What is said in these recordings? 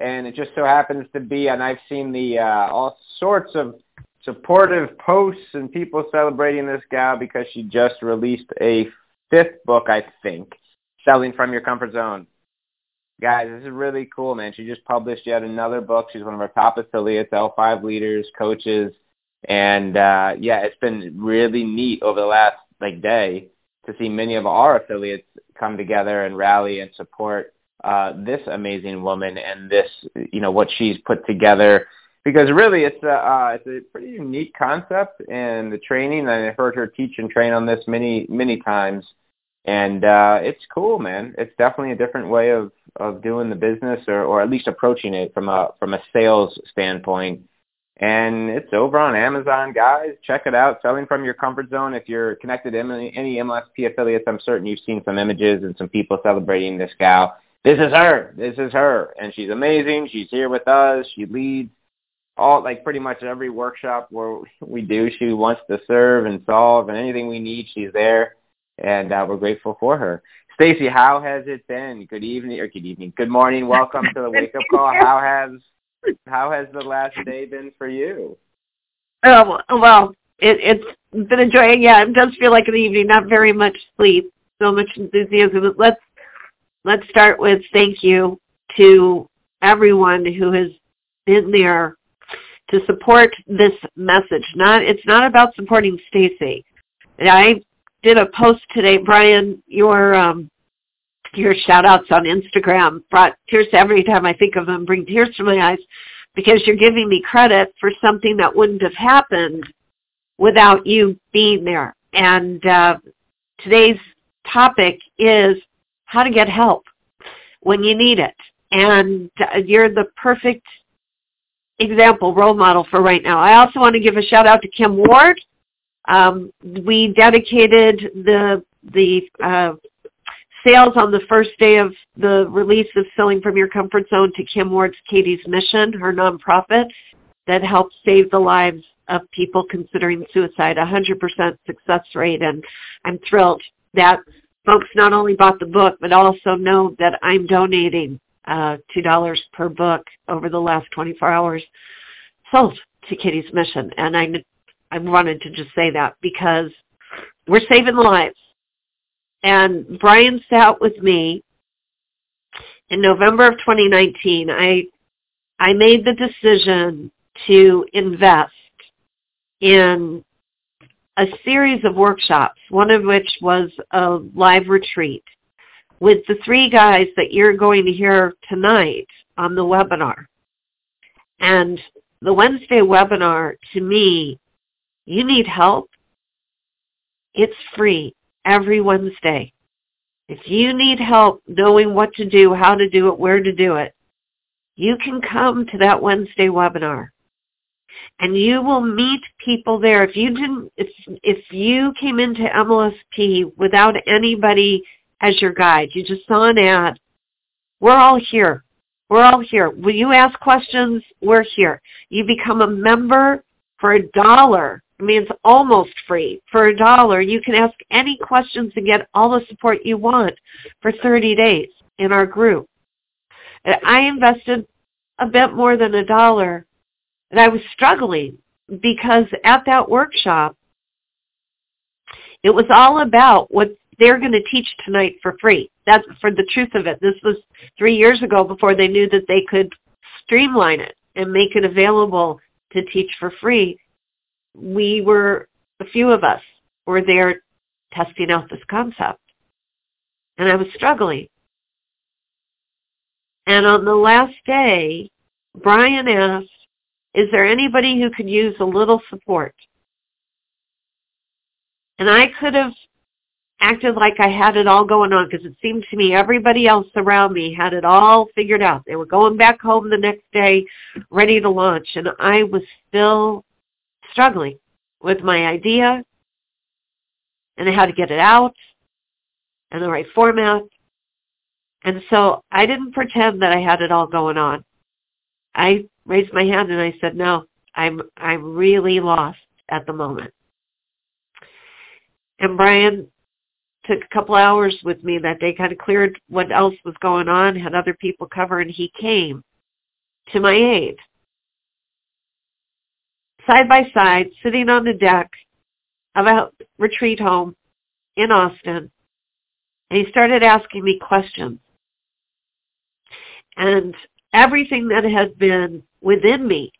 and it just so happens to be, and I've seen the uh, all sorts of supportive posts and people celebrating this gal because she just released a fifth book, I think, Selling from Your Comfort Zone. Guys, this is really cool, man. She just published yet another book. She's one of our top affiliates, L5 leaders, coaches, and uh, yeah, it's been really neat over the last like day to see many of our affiliates come together and rally and support uh, this amazing woman and this, you know, what she's put together. Because really, it's a uh, it's a pretty unique concept, and the training. I've heard her teach and train on this many many times, and uh, it's cool, man. It's definitely a different way of of doing the business, or or at least approaching it from a from a sales standpoint. And it's over on Amazon, guys. Check it out. Selling from your comfort zone. If you're connected to any, any MLSP affiliates, I'm certain you've seen some images and some people celebrating this gal this is her. This is her. And she's amazing. She's here with us. She leads all like pretty much every workshop where we do. She wants to serve and solve and anything we need, she's there. And uh, we're grateful for her. Stacey, how has it been? Good evening or good evening. Good morning. Welcome to the wake up call. How has how has the last day been for you? Oh well, it, it's been enjoying. Yeah, it does feel like an evening. Not very much sleep, so much enthusiasm. Let's let's start with thank you to everyone who has been there to support this message. Not it's not about supporting Stacey. I did a post today, Brian, your um your shout outs on Instagram brought tears every time I think of them, bring tears to my eyes because you're giving me credit for something that wouldn't have happened without you being there. And uh, today's topic is how to get help when you need it. And you're the perfect example, role model for right now. I also want to give a shout out to Kim Ward. Um, we dedicated the the uh, sales on the first day of the release of Selling from Your Comfort Zone to Kim Ward's Katie's Mission, her nonprofit that helps save the lives of people considering suicide, 100% success rate. And I'm thrilled that folks not only bought the book, but also know that I'm donating uh, $2 per book over the last 24 hours sold to Kitty's Mission. And I, I wanted to just say that because we're saving lives. And Brian sat with me in November of 2019. I, I made the decision to invest in a series of workshops, one of which was a live retreat with the three guys that you're going to hear tonight on the webinar. And the Wednesday webinar, to me, you need help. It's free every Wednesday. If you need help knowing what to do, how to do it, where to do it, you can come to that Wednesday webinar and you will meet people there. If you didn't, if if you came into MLSP without anybody as your guide, you just saw an ad. We're all here. We're all here. Will you ask questions? We're here. You become a member for a dollar. I mean, it's almost free. For a dollar, you can ask any questions and get all the support you want for 30 days in our group. I invested a bit more than a dollar and I was struggling because at that workshop, it was all about what they're going to teach tonight for free. That's for the truth of it. This was three years ago before they knew that they could streamline it and make it available to teach for free. We were, a few of us were there testing out this concept. And I was struggling. And on the last day, Brian asked, is there anybody who could use a little support? And I could have acted like I had it all going on because it seemed to me everybody else around me had it all figured out. They were going back home the next day ready to launch and I was still struggling with my idea and how to get it out and the right format. And so I didn't pretend that I had it all going on. I raised my hand and I said, no, I'm, I'm really lost at the moment. And Brian took a couple hours with me that day, kind of cleared what else was going on, had other people cover, and he came to my aid. Side by side, sitting on the deck of a retreat home in Austin, and he started asking me questions. And everything that has been within me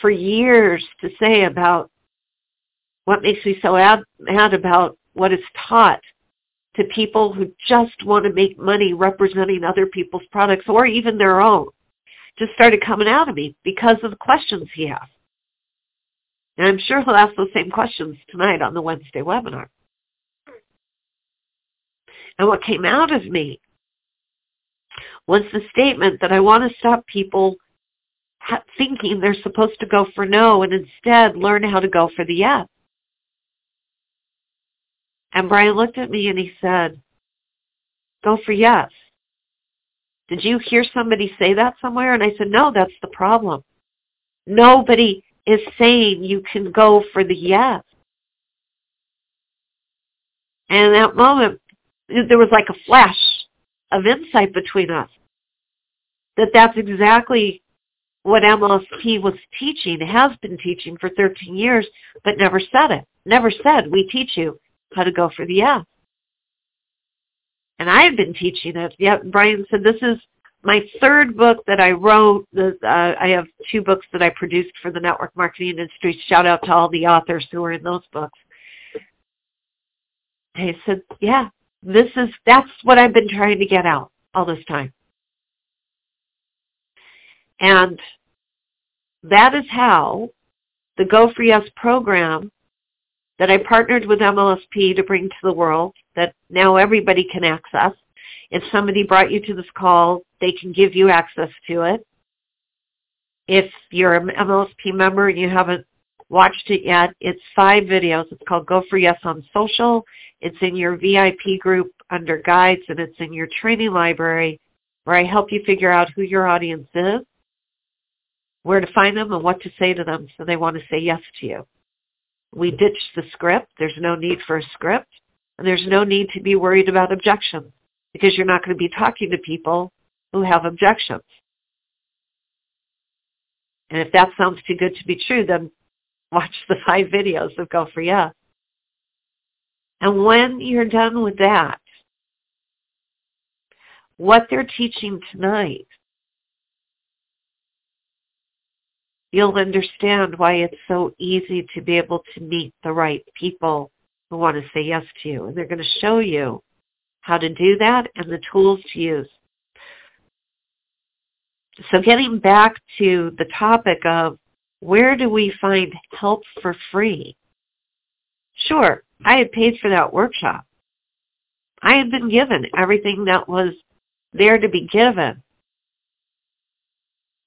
for years to say about what makes me so mad about what is taught to people who just want to make money representing other people's products or even their own just started coming out of me because of the questions he asked. And I'm sure he'll ask those same questions tonight on the Wednesday webinar. And what came out of me was the statement that I want to stop people thinking they're supposed to go for no and instead learn how to go for the yes. And Brian looked at me and he said, go for yes. Did you hear somebody say that somewhere? And I said, no, that's the problem. Nobody is saying you can go for the yes. And that moment, there was like a flash of insight between us that that's exactly what MLSP was teaching, has been teaching for 13 years, but never said it. Never said, we teach you how to go for the F. And I had been teaching it. Yeah, Brian said, this is my third book that I wrote. Uh, I have two books that I produced for the network marketing industry. Shout out to all the authors who are in those books. I said, yeah, this is, that's what I've been trying to get out all this time. And that is how the Go For Yes program that I partnered with MLSP to bring to the world that now everybody can access. If somebody brought you to this call, they can give you access to it. If you're an MLSP member and you haven't watched it yet, it's five videos. It's called Go For Yes on Social. It's in your VIP group under guides and it's in your training library where I help you figure out who your audience is, where to find them and what to say to them so they want to say yes to you. We ditched the script. There's no need for a script. And there's no need to be worried about objections because you're not going to be talking to people who have objections. And if that sounds too good to be true, then watch the five videos of Go For Yes. And when you're done with that, what they're teaching tonight you'll understand why it's so easy to be able to meet the right people who want to say yes to you. And they're going to show you how to do that and the tools to use. So getting back to the topic of where do we find help for free? Sure, I had paid for that workshop. I had been given everything that was there to be given.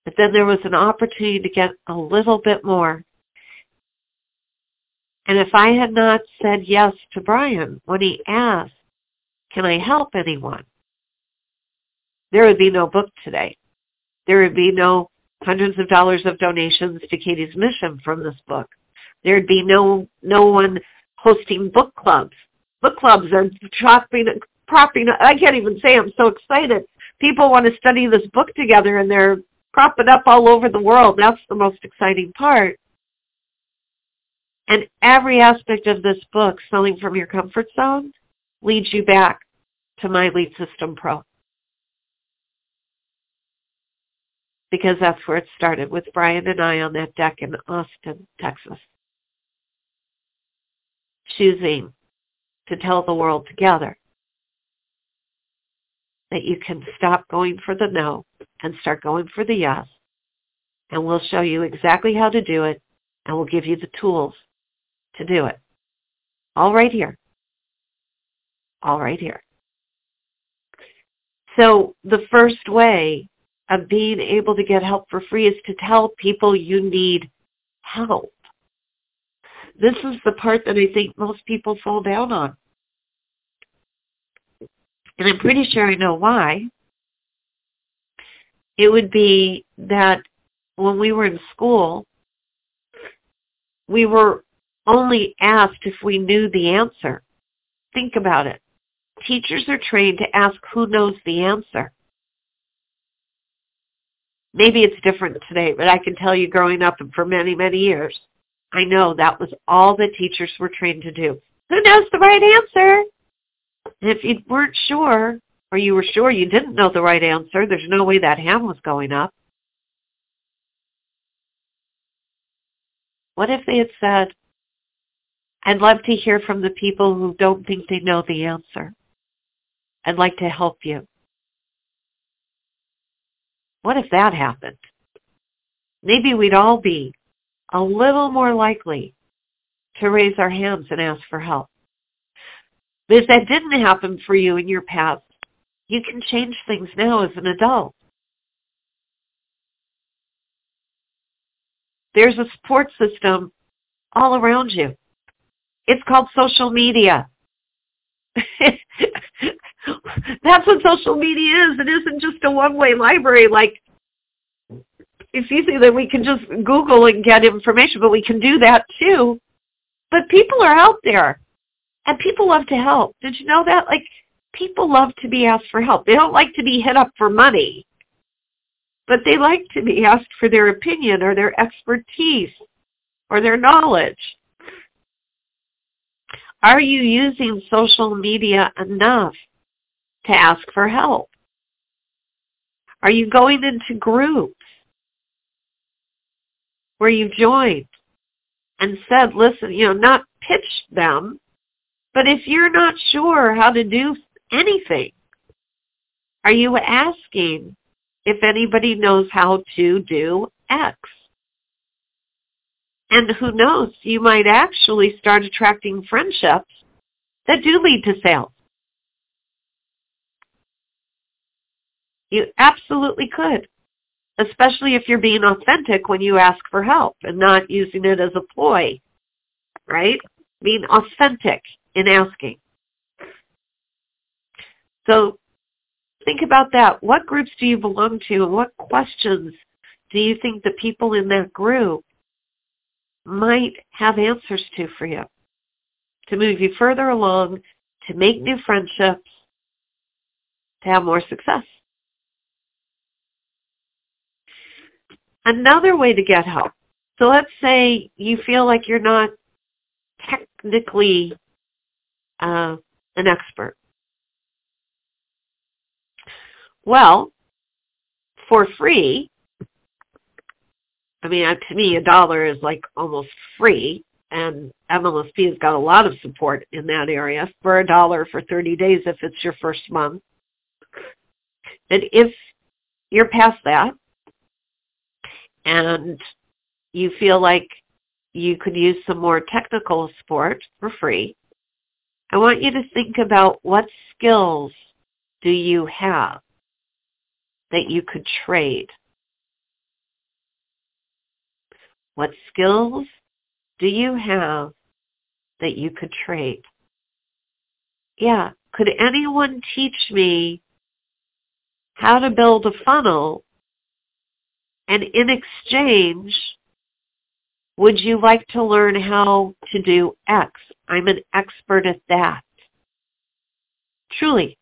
But then there was an opportunity to get a little bit more. And if I had not said yes to Brian when he asked, can I help anyone? There would be no book today. There would be no hundreds of dollars of donations to Katie's mission from this book. There'd be no no one hosting book clubs. Book clubs are dropping, propping. I can't even say I'm so excited. People want to study this book together, and they're propping up all over the world. That's the most exciting part. And every aspect of this book, Selling from Your Comfort Zone, leads you back to My Lead System Pro. Because that's where it started with Brian and I on that deck in Austin, Texas. Choosing to tell the world together that you can stop going for the no and start going for the yes. And we'll show you exactly how to do it and we'll give you the tools to do it. All right here all right here. So the first way of being able to get help for free is to tell people you need help. This is the part that I think most people fall down on. And I'm pretty sure I know why. It would be that when we were in school, we were only asked if we knew the answer. Think about it. Teachers are trained to ask who knows the answer. Maybe it's different today, but I can tell you growing up and for many, many years, I know that was all the teachers were trained to do. Who knows the right answer? And if you weren't sure, or you were sure you didn't know the right answer, there's no way that hand was going up. What if they had said, I'd love to hear from the people who don't think they know the answer. I'd like to help you. What if that happened? Maybe we'd all be a little more likely to raise our hands and ask for help. But if that didn't happen for you in your past, you can change things now as an adult. There's a support system all around you. It's called social media. That's what social media is. It isn't just a one-way library like it's easy that we can just Google and get information, but we can do that too. But people are out there and people love to help. Did you know that? Like people love to be asked for help. They don't like to be hit up for money, but they like to be asked for their opinion or their expertise or their knowledge. Are you using social media enough to ask for help? Are you going into groups where you've joined and said, listen, you know, not pitch them, but if you're not sure how to do anything, are you asking if anybody knows how to do X? And who knows, you might actually start attracting friendships that do lead to sales. You absolutely could, especially if you're being authentic when you ask for help and not using it as a ploy, right? Being authentic in asking. So think about that. What groups do you belong to and what questions do you think the people in that group might have answers to for you to move you further along, to make new friendships, to have more success. Another way to get help. So let's say you feel like you're not technically uh, an expert. Well, for free, I mean, uh, to me, a dollar is like almost free, and MLSP has got a lot of support in that area for a dollar for 30 days if it's your first month. And if you're past that and you feel like you could use some more technical support for free, I want you to think about what skills do you have that you could trade What skills do you have that you could trade? Yeah. Could anyone teach me how to build a funnel and in exchange, would you like to learn how to do X? I'm an expert at that. Truly.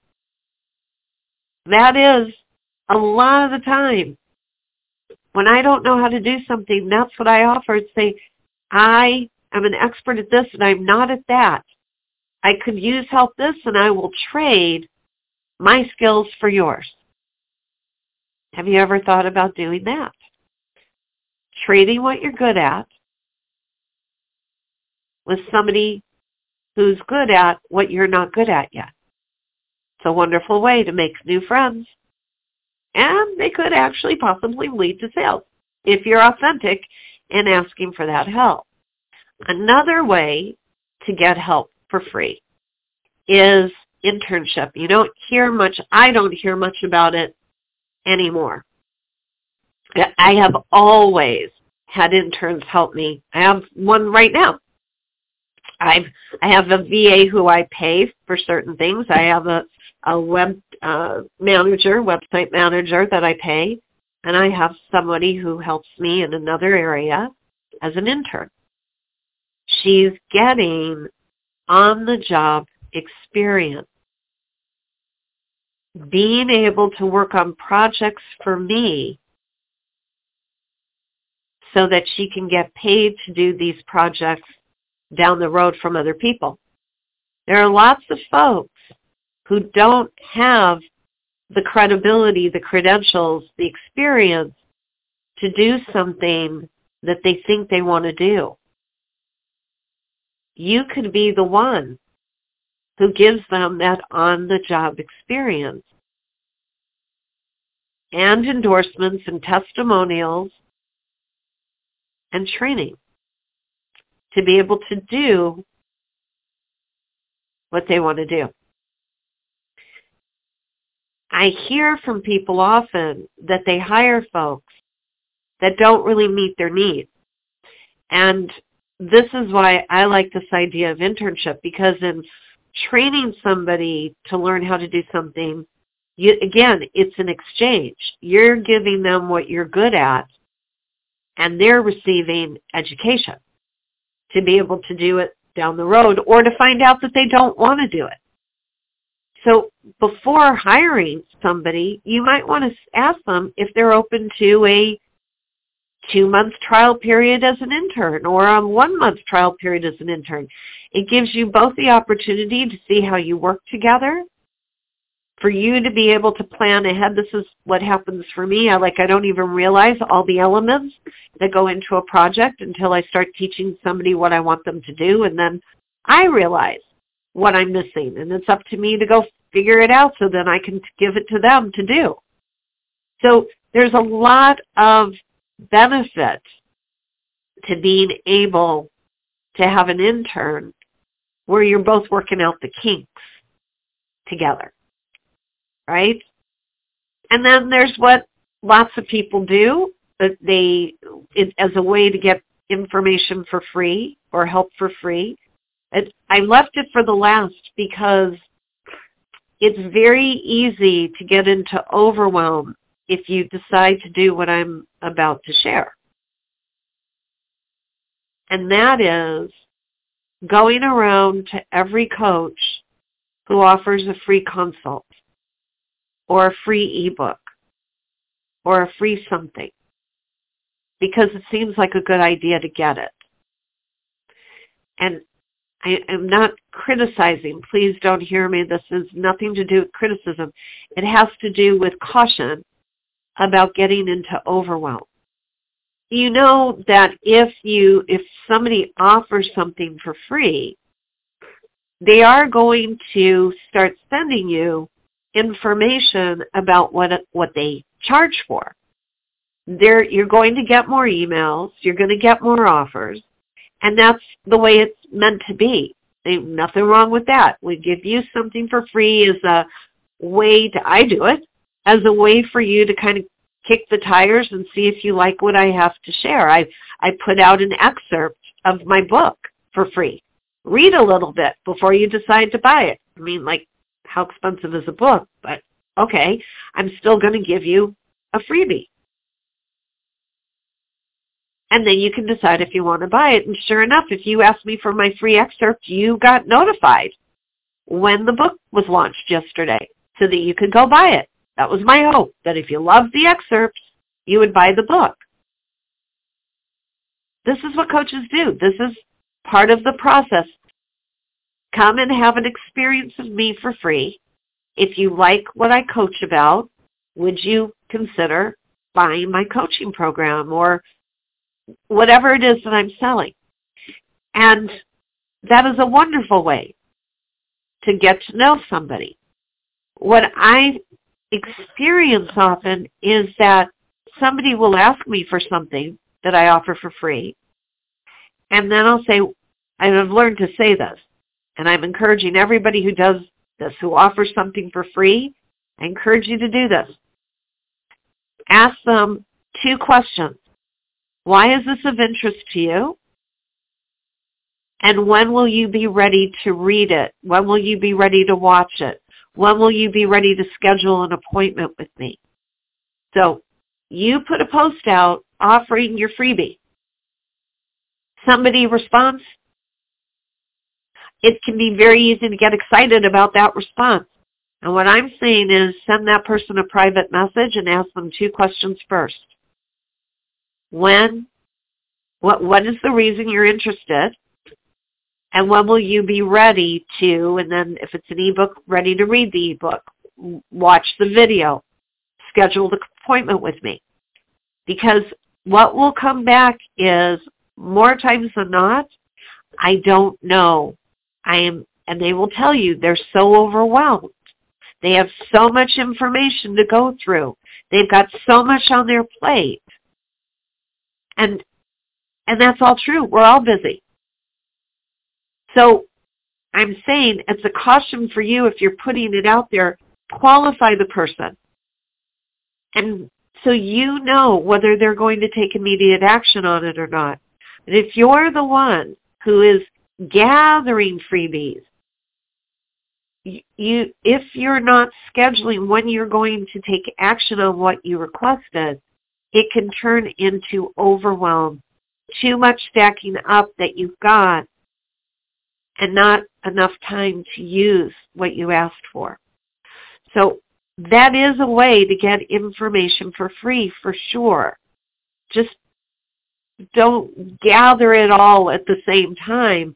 That is a lot of the time when I don't know how to do something, that's what I offer and say, I am an expert at this and I'm not at that. I could use help this and I will trade my skills for yours. Have you ever thought about doing that? Trading what you're good at with somebody who's good at what you're not good at yet. It's a wonderful way to make new friends and they could actually possibly lead to sales if you're authentic in asking for that help. Another way to get help for free is internship. You don't hear much, I don't hear much about it anymore. I have always had interns help me. I have one right now. I've I have a VA who I pay for certain things. I have a a web uh, manager, website manager that I pay, and I have somebody who helps me in another area as an intern. She's getting on the job experience. Being able to work on projects for me so that she can get paid to do these projects down the road from other people. There are lots of folks who don't have the credibility, the credentials, the experience to do something that they think they want to do. You could be the one who gives them that on-the-job experience and endorsements and testimonials and training to be able to do what they want to do. I hear from people often that they hire folks that don't really meet their needs. And this is why I like this idea of internship because in training somebody to learn how to do something, you, again, it's an exchange. You're giving them what you're good at and they're receiving education to be able to do it down the road or to find out that they don't want to do it. So before hiring somebody, you might want to ask them if they're open to a two-month trial period as an intern or a one-month trial period as an intern. It gives you both the opportunity to see how you work together for you to be able to plan ahead. This is what happens for me. I like I don't even realize all the elements that go into a project until I start teaching somebody what I want them to do and then I realize what I'm missing and it's up to me to go figure it out so then I can give it to them to do. So there's a lot of benefit to being able to have an intern where you're both working out the kinks together right? And then there's what lots of people do that they, it, as a way to get information for free or help for free. It, I left it for the last because it's very easy to get into overwhelm if you decide to do what I'm about to share. And that is going around to every coach who offers a free consult or a free ebook or a free something because it seems like a good idea to get it. And I am not criticizing. Please don't hear me. This has nothing to do with criticism. It has to do with caution about getting into overwhelm. You know that if you, if somebody offers something for free, they are going to start sending you information about what what they charge for. There, you're going to get more emails. You're going to get more offers, and that's the way it's meant to be. Nothing wrong with that. We give you something for free as a way to. I do it as a way for you to kind of kick the tires and see if you like what I have to share. I I put out an excerpt of my book for free. Read a little bit before you decide to buy it. I mean, like how expensive is a book, but okay, I'm still going to give you a freebie. And then you can decide if you want to buy it. And sure enough, if you asked me for my free excerpt, you got notified when the book was launched yesterday so that you could go buy it. That was my hope, that if you loved the excerpts, you would buy the book. This is what coaches do. This is part of the process. Come and have an experience of me for free. If you like what I coach about, would you consider buying my coaching program or whatever it is that I'm selling? And that is a wonderful way to get to know somebody. What I experience often is that somebody will ask me for something that I offer for free. And then I'll say, and I've learned to say this, and I'm encouraging everybody who does this, who offers something for free, I encourage you to do this. Ask them two questions. Why is this of interest to you? And when will you be ready to read it? When will you be ready to watch it? When will you be ready to schedule an appointment with me? So you put a post out offering your freebie. Somebody responds. It can be very easy to get excited about that response. And what I'm saying is send that person a private message and ask them two questions first. When, what, what is the reason you're interested? And when will you be ready to, and then if it's an ebook, ready to read the ebook, watch the video, schedule the appointment with me. Because what will come back is more times than not, I don't know. I am, and they will tell you they're so overwhelmed. They have so much information to go through. They've got so much on their plate. And, and that's all true. We're all busy. So I'm saying it's a caution for you if you're putting it out there, qualify the person. And so you know whether they're going to take immediate action on it or not. But if you're the one who is gathering freebies, you, if you're not scheduling when you're going to take action on what you requested, it can turn into overwhelm, too much stacking up that you've got, and not enough time to use what you asked for. So that is a way to get information for free for sure. Just don't gather it all at the same time.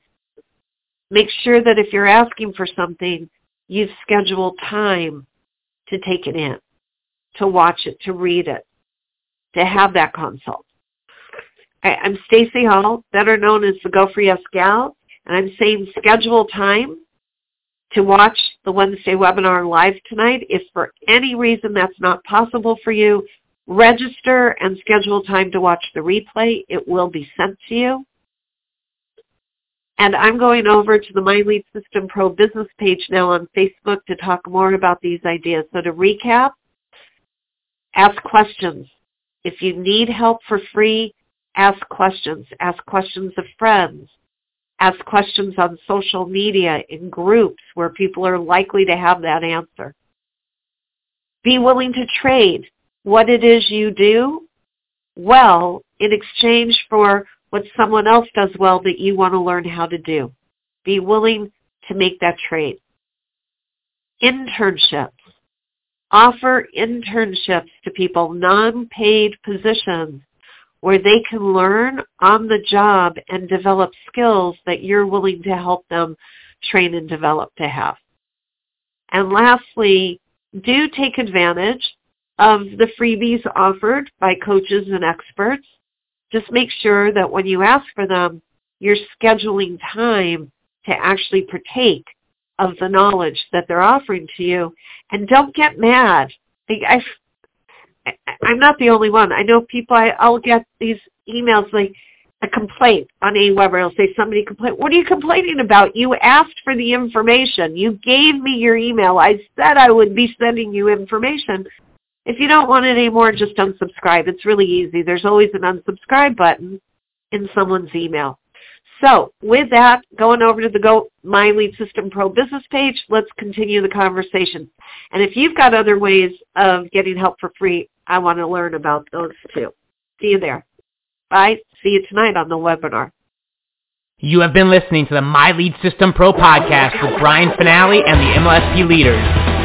Make sure that if you're asking for something, you've scheduled time to take it in, to watch it, to read it, to have that consult. I'm Stacey Hall, better known as the Go For Yes Gal, and I'm saying schedule time to watch the Wednesday webinar live tonight. If for any reason that's not possible for you, register and schedule time to watch the replay. It will be sent to you. And I'm going over to the My Lead System Pro business page now on Facebook to talk more about these ideas. So to recap, ask questions. If you need help for free, ask questions. Ask questions of friends ask questions on social media in groups where people are likely to have that answer. Be willing to trade what it is you do well in exchange for what someone else does well that you want to learn how to do. Be willing to make that trade. Internships. Offer internships to people, non-paid positions where they can learn on the job and develop skills that you're willing to help them train and develop to have. And lastly, do take advantage of the freebies offered by coaches and experts. Just make sure that when you ask for them, you're scheduling time to actually partake of the knowledge that they're offering to you. And don't get mad. I, I'm not the only one. I know people, I, I'll get these emails like a complaint on AWeber. It'll say somebody complained. What are you complaining about? You asked for the information. You gave me your email. I said I would be sending you information. If you don't want it anymore, just unsubscribe. It's really easy. There's always an unsubscribe button in someone's email. So with that, going over to the Go My Lead System Pro business page, let's continue the conversation. And if you've got other ways of getting help for free, I want to learn about those too. See you there. Bye. See you tonight on the webinar. You have been listening to the My Lead System Pro podcast with Brian Fanale and the MLSP leaders.